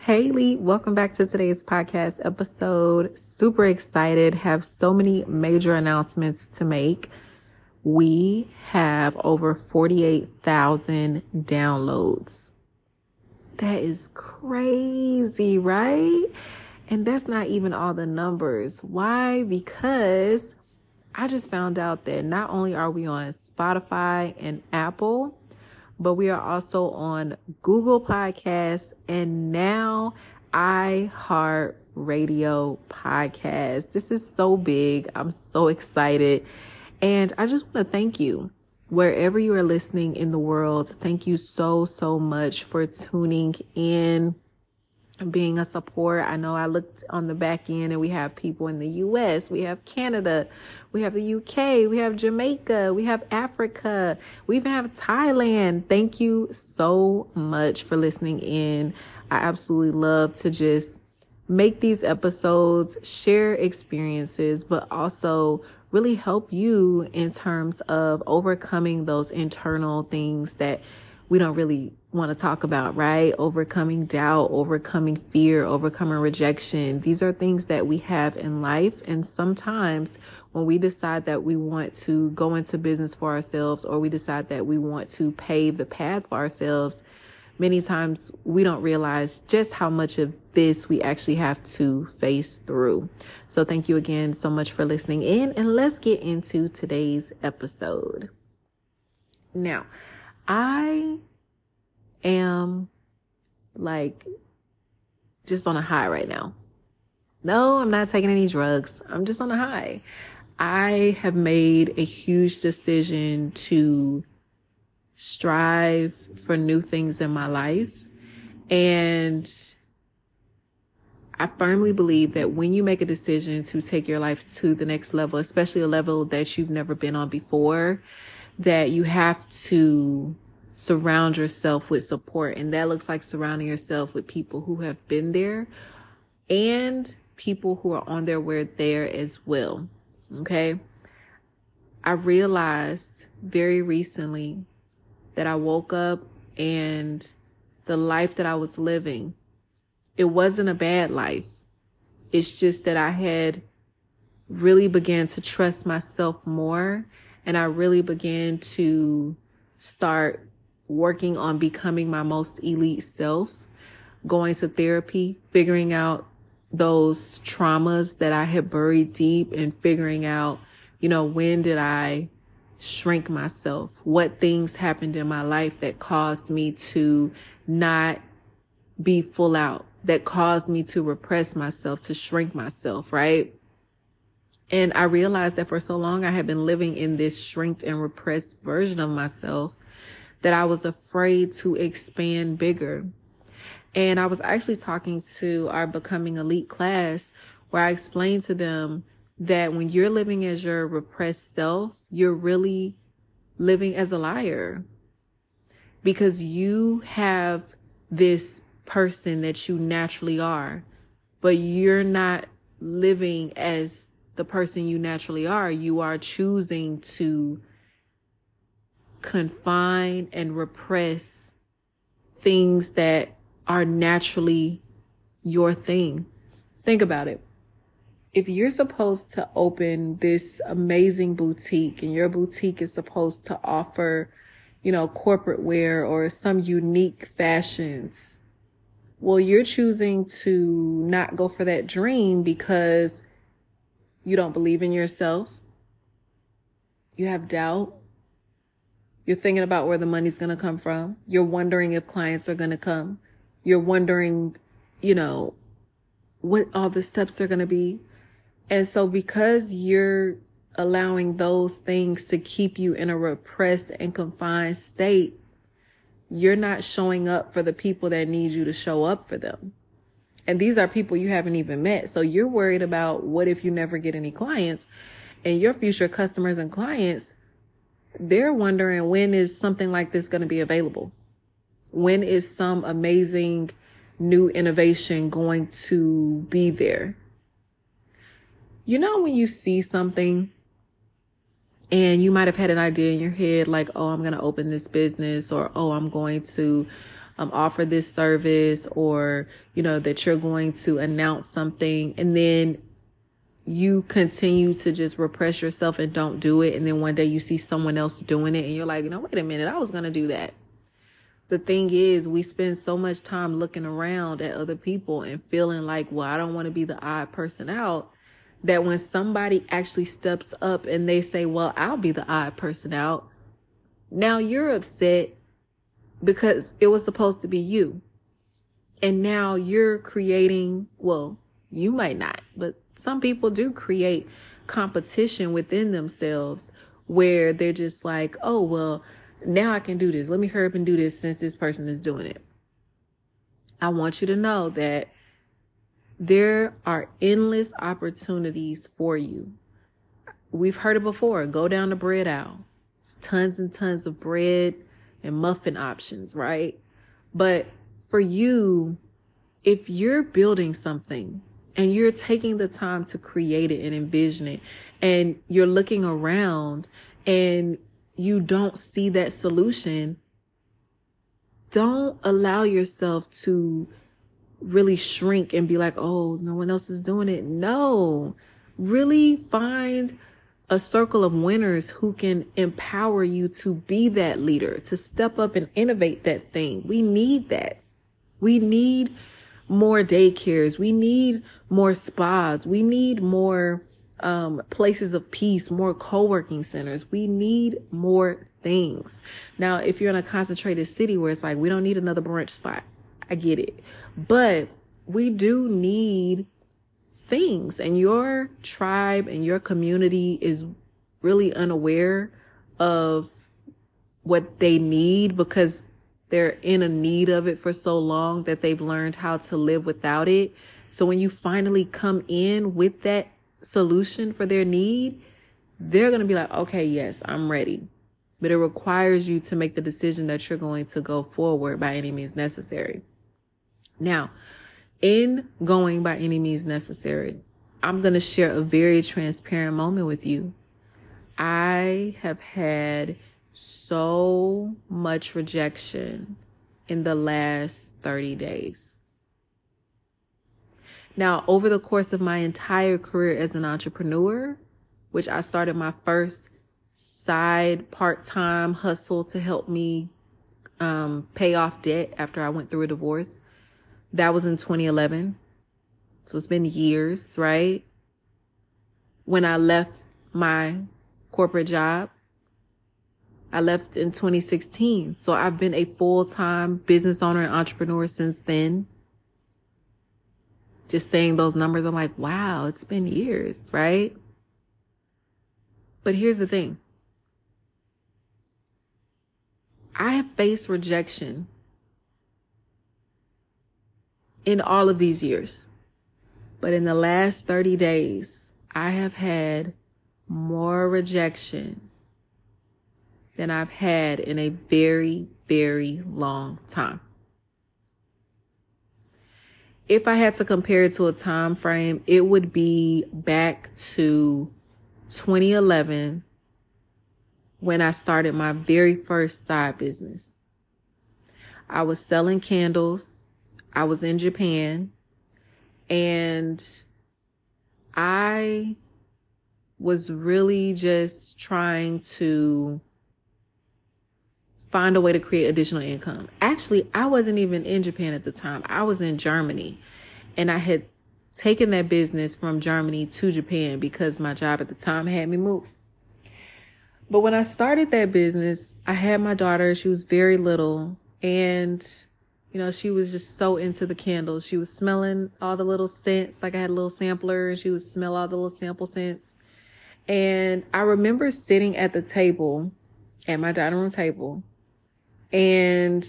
Haley, welcome back to today's podcast episode. Super excited, have so many major announcements to make. We have over 48,000 downloads. That is crazy, right? And that's not even all the numbers. Why? Because I just found out that not only are we on Spotify and Apple, but we are also on Google Podcasts and now iHeart Radio Podcast. This is so big. I'm so excited. And I just want to thank you wherever you are listening in the world. Thank you so, so much for tuning in being a support. I know I looked on the back end and we have people in the US, we have Canada, we have the UK, we have Jamaica, we have Africa, we even have Thailand. Thank you so much for listening in. I absolutely love to just make these episodes, share experiences, but also really help you in terms of overcoming those internal things that we don't really want to talk about, right? Overcoming doubt, overcoming fear, overcoming rejection. These are things that we have in life. And sometimes when we decide that we want to go into business for ourselves or we decide that we want to pave the path for ourselves, many times we don't realize just how much of this we actually have to face through. So thank you again so much for listening in and let's get into today's episode. Now, I am like just on a high right now. No, I'm not taking any drugs. I'm just on a high. I have made a huge decision to strive for new things in my life. And I firmly believe that when you make a decision to take your life to the next level, especially a level that you've never been on before, that you have to surround yourself with support. And that looks like surrounding yourself with people who have been there and people who are on their way there as well. Okay. I realized very recently that I woke up and the life that I was living, it wasn't a bad life. It's just that I had really began to trust myself more and I really began to start working on becoming my most elite self, going to therapy, figuring out those traumas that I had buried deep and figuring out, you know, when did I shrink myself? What things happened in my life that caused me to not be full out, that caused me to repress myself, to shrink myself, right? And I realized that for so long I had been living in this shrinked and repressed version of myself that I was afraid to expand bigger. And I was actually talking to our becoming elite class where I explained to them that when you're living as your repressed self, you're really living as a liar because you have this person that you naturally are, but you're not living as the person you naturally are. You are choosing to confine and repress things that are naturally your thing. Think about it. If you're supposed to open this amazing boutique and your boutique is supposed to offer, you know, corporate wear or some unique fashions, well, you're choosing to not go for that dream because you don't believe in yourself. You have doubt. You're thinking about where the money's going to come from. You're wondering if clients are going to come. You're wondering, you know, what all the steps are going to be. And so because you're allowing those things to keep you in a repressed and confined state, you're not showing up for the people that need you to show up for them. And these are people you haven't even met. So you're worried about what if you never get any clients and your future customers and clients, they're wondering when is something like this going to be available? When is some amazing new innovation going to be there? You know, when you see something and you might have had an idea in your head like, oh, I'm going to open this business or, oh, I'm going to um, offer this service or, you know, that you're going to announce something and then you continue to just repress yourself and don't do it. And then one day you see someone else doing it and you're like, no, wait a minute, I was going to do that. The thing is, we spend so much time looking around at other people and feeling like, well, I don't want to be the odd person out. That when somebody actually steps up and they say, well, I'll be the odd person out, now you're upset because it was supposed to be you. And now you're creating, well, you might not, but some people do create competition within themselves where they're just like, oh, well, now I can do this. Let me hurry up and do this since this person is doing it. I want you to know that there are endless opportunities for you. We've heard it before. Go down the bread aisle. It's tons and tons of bread and muffin options, right? But for you, if you're building something and you're taking the time to create it and envision it and you're looking around and you don't see that solution don't allow yourself to really shrink and be like oh no one else is doing it no really find a circle of winners who can empower you to be that leader to step up and innovate that thing we need that we need more daycares. We need more spas. We need more um, places of peace, more co-working centers. We need more things. Now, if you're in a concentrated city where it's like, we don't need another brunch spot. I get it. But we do need things and your tribe and your community is really unaware of what they need because they're in a need of it for so long that they've learned how to live without it. So when you finally come in with that solution for their need, they're going to be like, okay, yes, I'm ready. But it requires you to make the decision that you're going to go forward by any means necessary. Now, in going by any means necessary, I'm going to share a very transparent moment with you. I have had so much rejection in the last 30 days. Now, over the course of my entire career as an entrepreneur, which I started my first side part time hustle to help me um, pay off debt after I went through a divorce, that was in 2011. So it's been years, right? When I left my corporate job, I left in 2016. So I've been a full time business owner and entrepreneur since then. Just saying those numbers, I'm like, wow, it's been years, right? But here's the thing I have faced rejection in all of these years. But in the last 30 days, I have had more rejection than I've had in a very, very long time. If I had to compare it to a time frame, it would be back to 2011 when I started my very first side business. I was selling candles. I was in Japan and I was really just trying to find a way to create additional income. Actually, I wasn't even in Japan at the time. I was in Germany and I had taken that business from Germany to Japan because my job at the time had me move. But when I started that business, I had my daughter. She was very little and you know, she was just so into the candles. She was smelling all the little scents. Like I had a little sampler and she would smell all the little sample scents. And I remember sitting at the table, at my dining room table, and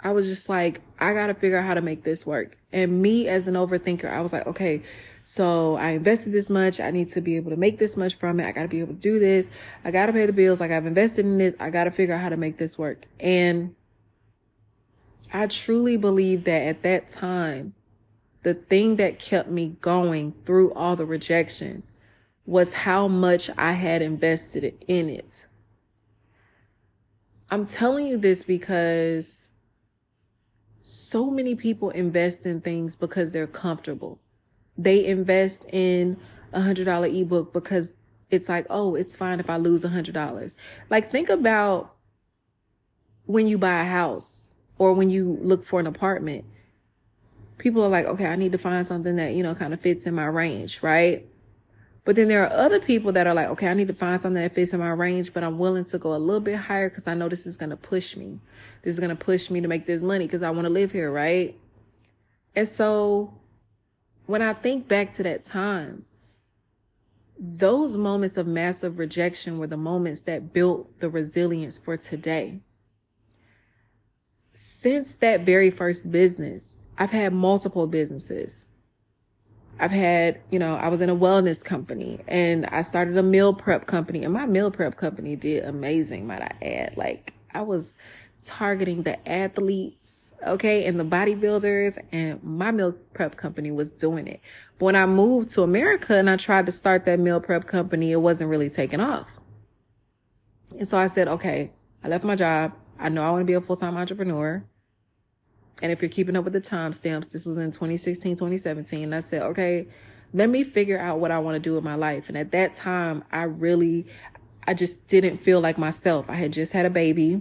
I was just like, I got to figure out how to make this work. And me as an overthinker, I was like, okay, so I invested this much. I need to be able to make this much from it. I got to be able to do this. I got to pay the bills. Like I've invested in this. I got to figure out how to make this work. And I truly believe that at that time, the thing that kept me going through all the rejection was how much I had invested in it. I'm telling you this because so many people invest in things because they're comfortable. They invest in a hundred dollar ebook because it's like, oh, it's fine if I lose a hundred dollars. Like think about when you buy a house or when you look for an apartment. People are like, okay, I need to find something that, you know, kind of fits in my range, right? But then there are other people that are like, okay, I need to find something that fits in my range, but I'm willing to go a little bit higher because I know this is going to push me. This is going to push me to make this money because I want to live here, right? And so when I think back to that time, those moments of massive rejection were the moments that built the resilience for today. Since that very first business, I've had multiple businesses. I've had, you know, I was in a wellness company and I started a meal prep company and my meal prep company did amazing, might I add. Like I was targeting the athletes, okay, and the bodybuilders and my meal prep company was doing it. But when I moved to America and I tried to start that meal prep company, it wasn't really taking off. And so I said, okay, I left my job. I know I want to be a full-time entrepreneur. And if you're keeping up with the timestamps, this was in 2016, 2017. I said, okay, let me figure out what I want to do with my life. And at that time, I really, I just didn't feel like myself. I had just had a baby.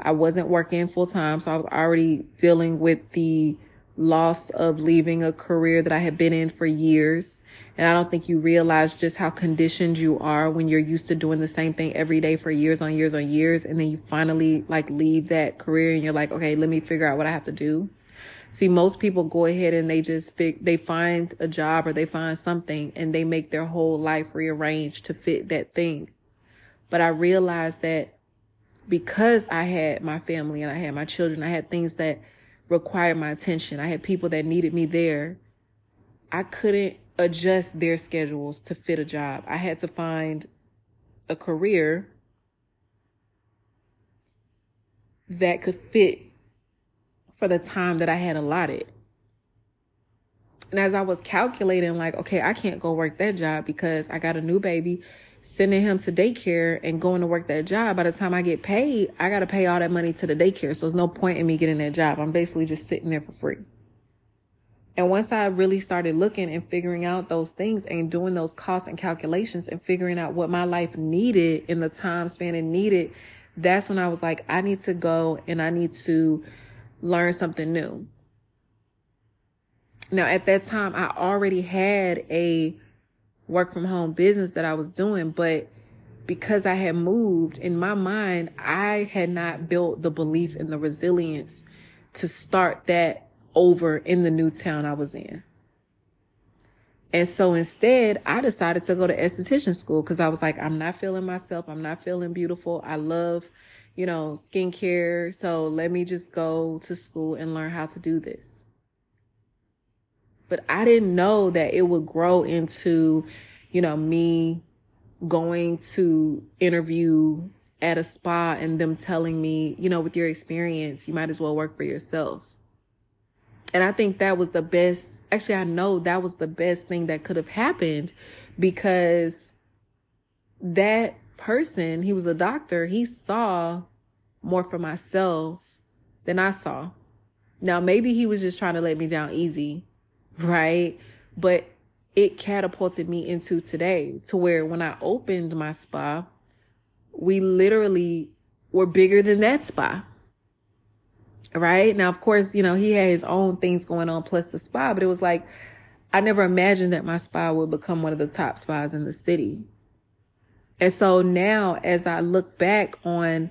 I wasn't working full time. So I was already dealing with the loss of leaving a career that I had been in for years. And I don't think you realize just how conditioned you are when you're used to doing the same thing every day for years on years on years. And then you finally like leave that career and you're like, okay, let me figure out what I have to do. See, most people go ahead and they just they find a job or they find something and they make their whole life rearrange to fit that thing. But I realized that because I had my family and I had my children, I had things that required my attention. I had people that needed me there. I couldn't adjust their schedules to fit a job. I had to find a career that could fit for the time that I had allotted. And as I was calculating, like, okay, I can't go work that job because I got a new baby sending him to daycare and going to work that job, by the time I get paid, I got to pay all that money to the daycare. So there's no point in me getting that job. I'm basically just sitting there for free. And once I really started looking and figuring out those things and doing those costs and calculations and figuring out what my life needed in the time span it needed, that's when I was like, I need to go and I need to learn something new. Now, at that time, I already had a work from home business that I was doing, but because I had moved in my mind, I had not built the belief and the resilience to start that over in the new town I was in. And so instead, I decided to go to esthetician school because I was like, I'm not feeling myself. I'm not feeling beautiful. I love, you know, skincare. So let me just go to school and learn how to do this. But I didn't know that it would grow into, you know, me going to interview at a spa and them telling me, you know, with your experience, you might as well work for yourself. And I think that was the best. Actually, I know that was the best thing that could have happened because that person, he was a doctor, he saw more for myself than I saw. Now, maybe he was just trying to let me down easy right? But it catapulted me into today to where when I opened my spa, we literally were bigger than that spa. Right? Now, of course, you know, he had his own things going on plus the spa, but it was like, I never imagined that my spa would become one of the top spas in the city. And so now, as I look back on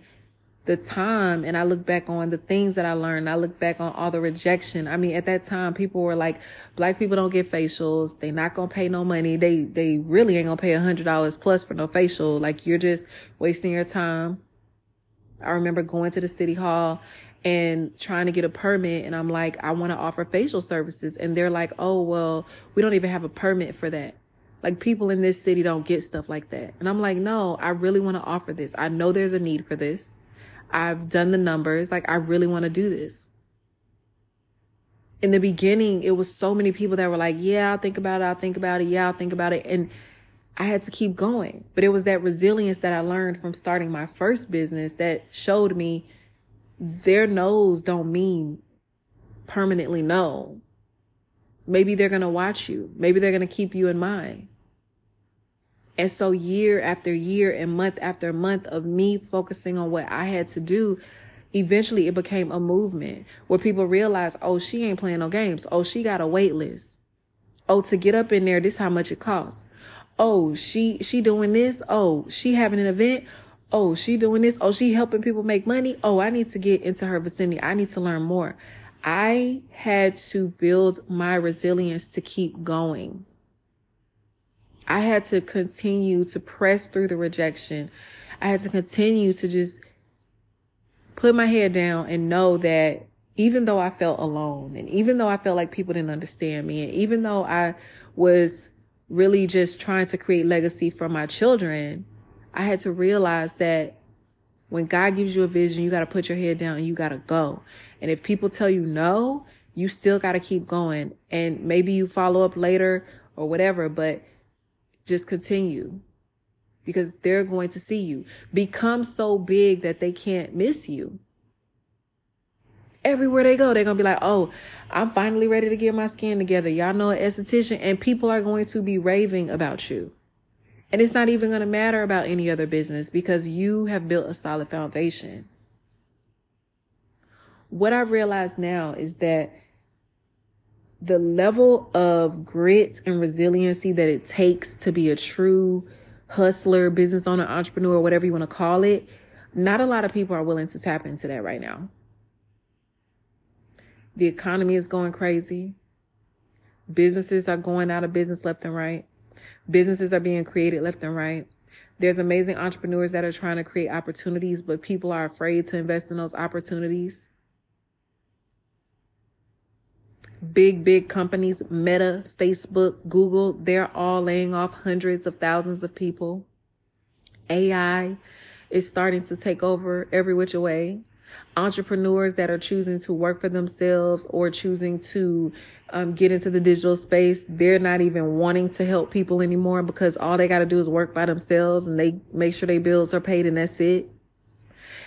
the time and I look back on the things that I learned. I look back on all the rejection. I mean, at that time, people were like, black people don't get facials. They not to pay no money. They, they really ain't to pay a hundred dollars plus for no facial. Like you're just wasting your time. I remember going to the city hall and trying to get a permit. And I'm like, I want to offer facial services. And they're like, oh, well, we don't even have a permit for that. Like people in this city don't get stuff like that. And I'm like, no, I really want to offer this. I know there's a need for this. I've done the numbers. Like, I really want to do this. In the beginning, it was so many people that were like, yeah, I'll think about it. I'll think about it. Yeah, I'll think about it. And I had to keep going. But it was that resilience that I learned from starting my first business that showed me their no's don't mean permanently know. Maybe they're going to watch you. Maybe they're going to keep you in mind. And so, year after year and month after month of me focusing on what I had to do, eventually it became a movement where people realized, oh, she ain't playing no games. Oh, she got a wait list. Oh, to get up in there, this how much it costs. Oh, she she doing this. Oh, she having an event. Oh, she doing this. Oh, she helping people make money. Oh, I need to get into her vicinity. I need to learn more. I had to build my resilience to keep going. I had to continue to press through the rejection. I had to continue to just put my head down and know that even though I felt alone and even though I felt like people didn't understand me and even though I was really just trying to create legacy for my children, I had to realize that when God gives you a vision, you got to put your head down and you got to go. And if people tell you no, you still got to keep going. And maybe you follow up later or whatever, but just continue because they're going to see you. Become so big that they can't miss you. Everywhere they go, they're going to be like, oh, I'm finally ready to get my skin together. Y'all know an esthetician, and people are going to be raving about you. And it's not even going to matter about any other business because you have built a solid foundation. What I realize now is that the level of grit and resiliency that it takes to be a true hustler, business owner, entrepreneur, whatever you want to call it, not a lot of people are willing to tap into that right now. The economy is going crazy. Businesses are going out of business left and right. Businesses are being created left and right. There's amazing entrepreneurs that are trying to create opportunities, but people are afraid to invest in those opportunities. big, big companies, Meta, Facebook, Google, they're all laying off hundreds of thousands of people. AI is starting to take over every which way. Entrepreneurs that are choosing to work for themselves or choosing to um, get into the digital space, they're not even wanting to help people anymore because all they got to do is work by themselves and they make sure their bills are paid and that's it.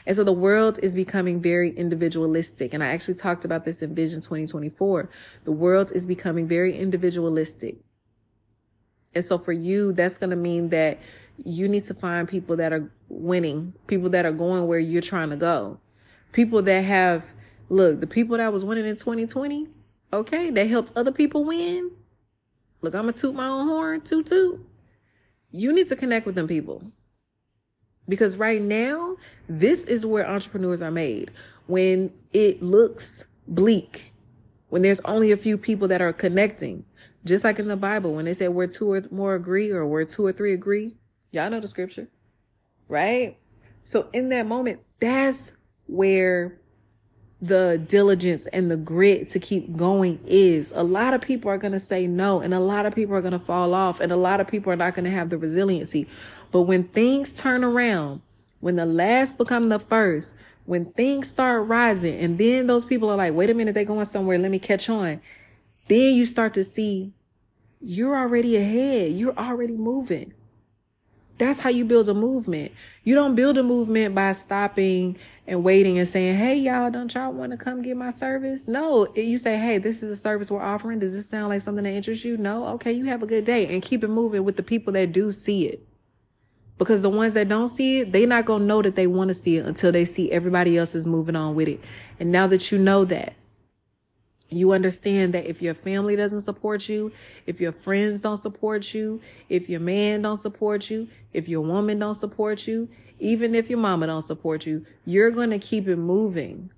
And so the world is becoming very individualistic. And I actually talked about this in Vision 2024. The world is becoming very individualistic. And so for you, that's going to mean that you need to find people that are winning, people that are going where you're trying to go. People that have, look, the people that was winning in 2020, okay, that helps other people win. Look, I'm to toot my own horn, toot toot. You need to connect with them people. Because right now, this is where entrepreneurs are made. When it looks bleak, when there's only a few people that are connecting, just like in the Bible, when they say where two or more agree or where two or three agree, y'all know the scripture, right? So in that moment, that's where the diligence and the grit to keep going is. A lot of people are going to say no, and a lot of people are going to fall off, and a lot of people are not going to have the resiliency. But when things turn around, when the last become the first, when things start rising, and then those people are like, wait a minute, they're going somewhere, let me catch on. Then you start to see you're already ahead, you're already moving. That's how you build a movement. You don't build a movement by stopping and waiting and saying, Hey, y'all, don't y'all want to come get my service? No, you say, Hey, this is a service we're offering. Does this sound like something that interests you? No. Okay. You have a good day and keep it moving with the people that do see it. Because the ones that don't see it, they're not going to know that they want to see it until they see everybody else is moving on with it. And now that you know that, you understand that if your family doesn't support you, if your friends don't support you, if your man don't support you, if your woman don't support you, even if your mama don't support you, you're going to keep it moving.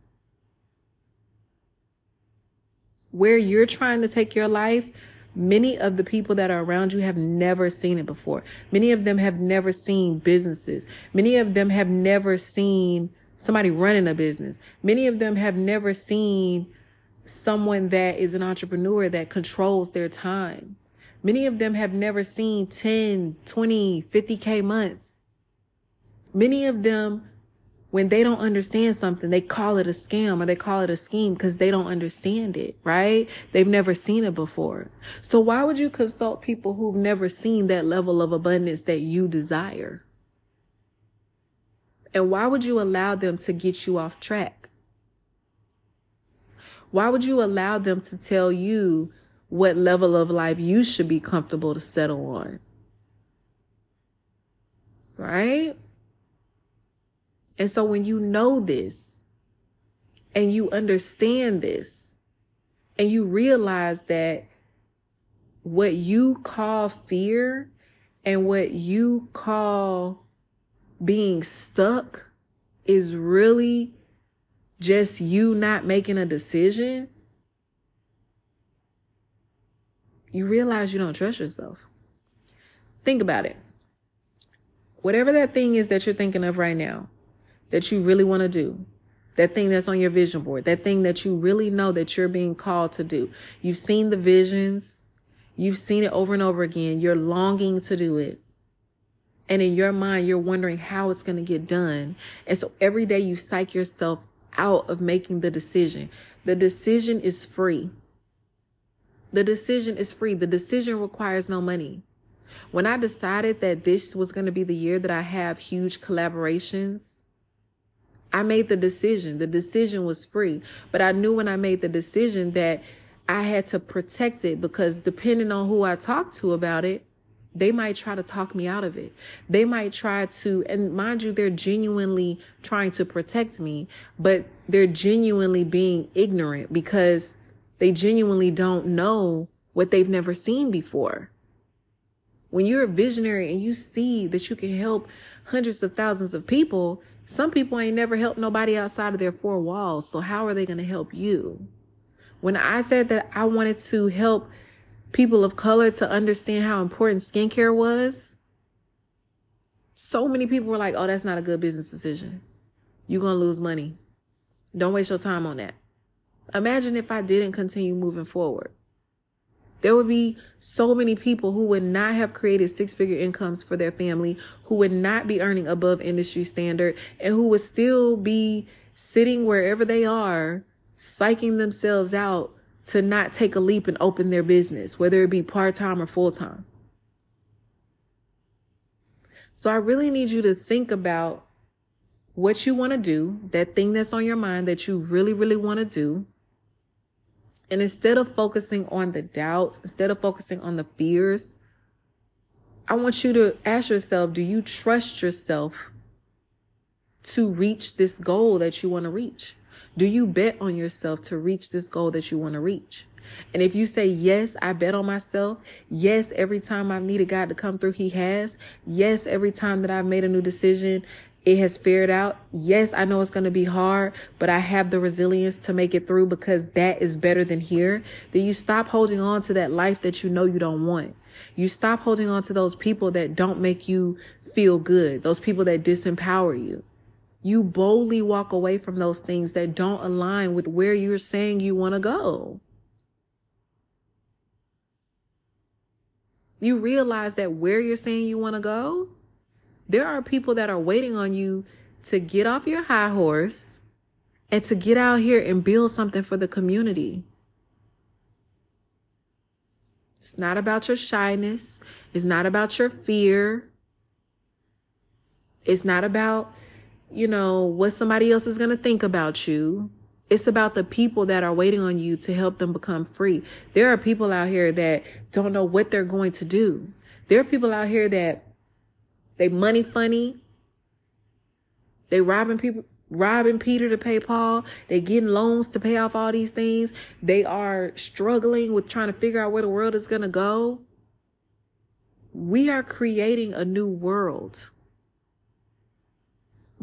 Where you're trying to take your life, Many of the people that are around you have never seen it before. Many of them have never seen businesses. Many of them have never seen somebody running a business. Many of them have never seen someone that is an entrepreneur that controls their time. Many of them have never seen 10, 20, 50K months. Many of them when they don't understand something, they call it a scam or they call it a scheme because they don't understand it, right? They've never seen it before. So why would you consult people who've never seen that level of abundance that you desire? And why would you allow them to get you off track? Why would you allow them to tell you what level of life you should be comfortable to settle on? Right? And so when you know this and you understand this and you realize that what you call fear and what you call being stuck is really just you not making a decision, you realize you don't trust yourself. Think about it. Whatever that thing is that you're thinking of right now, that you really want to do, that thing that's on your vision board, that thing that you really know that you're being called to do. You've seen the visions, you've seen it over and over again, you're longing to do it. And in your mind, you're wondering how it's going to get done. And so every day you psych yourself out of making the decision. The decision is free. The decision is free. The decision requires no money. When I decided that this was going to be the year that I have huge collaborations, I made the decision. The decision was free. But I knew when I made the decision that I had to protect it because depending on who I talked to about it, they might try to talk me out of it. They might try to, and mind you, they're genuinely trying to protect me, but they're genuinely being ignorant because they genuinely don't know what they've never seen before. When you're a visionary and you see that you can help hundreds of thousands of people, some people ain't never helped nobody outside of their four walls. So how are they going to help you? When I said that I wanted to help people of color to understand how important skincare was, so many people were like, oh, that's not a good business decision. You're going to lose money. Don't waste your time on that. Imagine if I didn't continue moving forward. There would be so many people who would not have created six figure incomes for their family, who would not be earning above industry standard, and who would still be sitting wherever they are, psyching themselves out to not take a leap and open their business, whether it be part time or full time. So I really need you to think about what you want to do, that thing that's on your mind that you really, really want to do. And instead of focusing on the doubts, instead of focusing on the fears, I want you to ask yourself do you trust yourself to reach this goal that you want to reach? Do you bet on yourself to reach this goal that you want to reach? And if you say, yes, I bet on myself. Yes, every time I've needed God to come through, He has. Yes, every time that I've made a new decision, it has fared out. Yes, I know it's going to be hard, but I have the resilience to make it through because that is better than here. Then you stop holding on to that life that you know you don't want. You stop holding on to those people that don't make you feel good, those people that disempower you you boldly walk away from those things that don't align with where you're saying you want to go. You realize that where you're saying you want to go, there are people that are waiting on you to get off your high horse and to get out here and build something for the community. It's not about your shyness. It's not about your fear. It's not about you know, what somebody else is going to think about you. It's about the people that are waiting on you to help them become free. There are people out here that don't know what they're going to do. There are people out here that they money funny. They robbing people, robbing Peter to pay Paul. They getting loans to pay off all these things. They are struggling with trying to figure out where the world is going to go. We are creating a new world.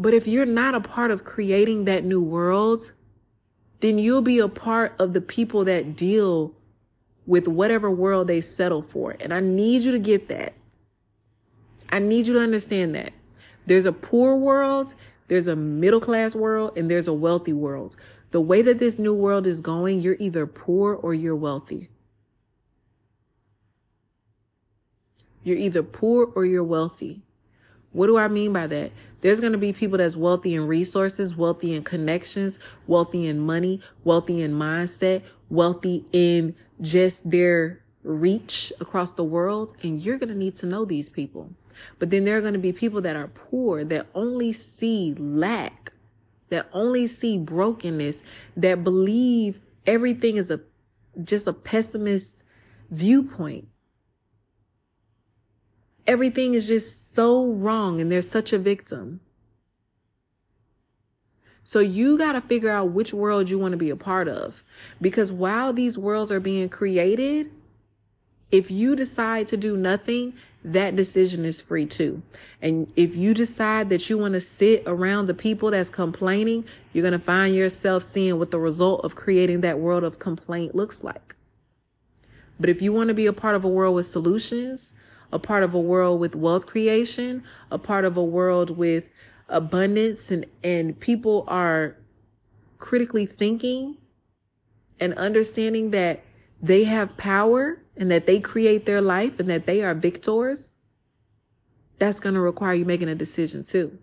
But if you're not a part of creating that new world, then you'll be a part of the people that deal with whatever world they settle for. And I need you to get that. I need you to understand that. There's a poor world, there's a middle class world, and there's a wealthy world. The way that this new world is going, you're either poor or you're wealthy. You're either poor or you're wealthy. What do I mean by that? There's going to be people that's wealthy in resources, wealthy in connections, wealthy in money, wealthy in mindset, wealthy in just their reach across the world. And you're going to need to know these people. But then there are going to be people that are poor that only see lack, that only see brokenness, that believe everything is a just a pessimist viewpoint. Everything is just so wrong and there's such a victim. So you got to figure out which world you want to be a part of. Because while these worlds are being created, if you decide to do nothing, that decision is free too. And if you decide that you want to sit around the people that's complaining, you're going to find yourself seeing what the result of creating that world of complaint looks like. But if you want to be a part of a world with solutions, a part of a world with wealth creation, a part of a world with abundance and and people are critically thinking and understanding that they have power and that they create their life and that they are victors that's going to require you making a decision too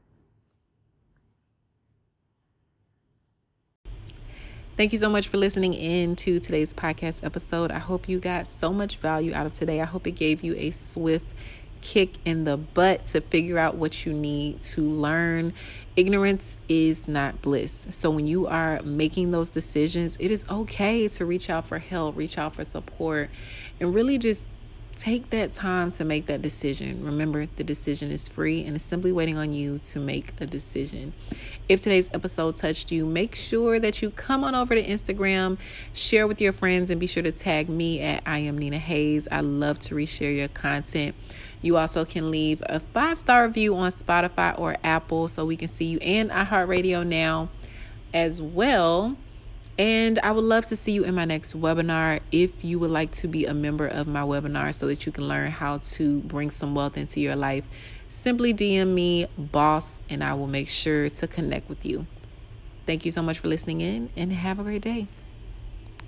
Thank you so much for listening in to today's podcast episode. I hope you got so much value out of today. I hope it gave you a swift kick in the butt to figure out what you need to learn. Ignorance is not bliss. So when you are making those decisions, it is okay to reach out for help, reach out for support, and really just take that time to make that decision. Remember, the decision is free and it's simply waiting on you to make a decision. If today's episode touched you, make sure that you come on over to Instagram, share with your friends, and be sure to tag me at I am Nina Hayes. I love to reshare your content. You also can leave a five star review on Spotify or Apple so we can see you and iHeartRadio now as well. And I would love to see you in my next webinar. If you would like to be a member of my webinar so that you can learn how to bring some wealth into your life, simply DM me, boss, and I will make sure to connect with you. Thank you so much for listening in and have a great day.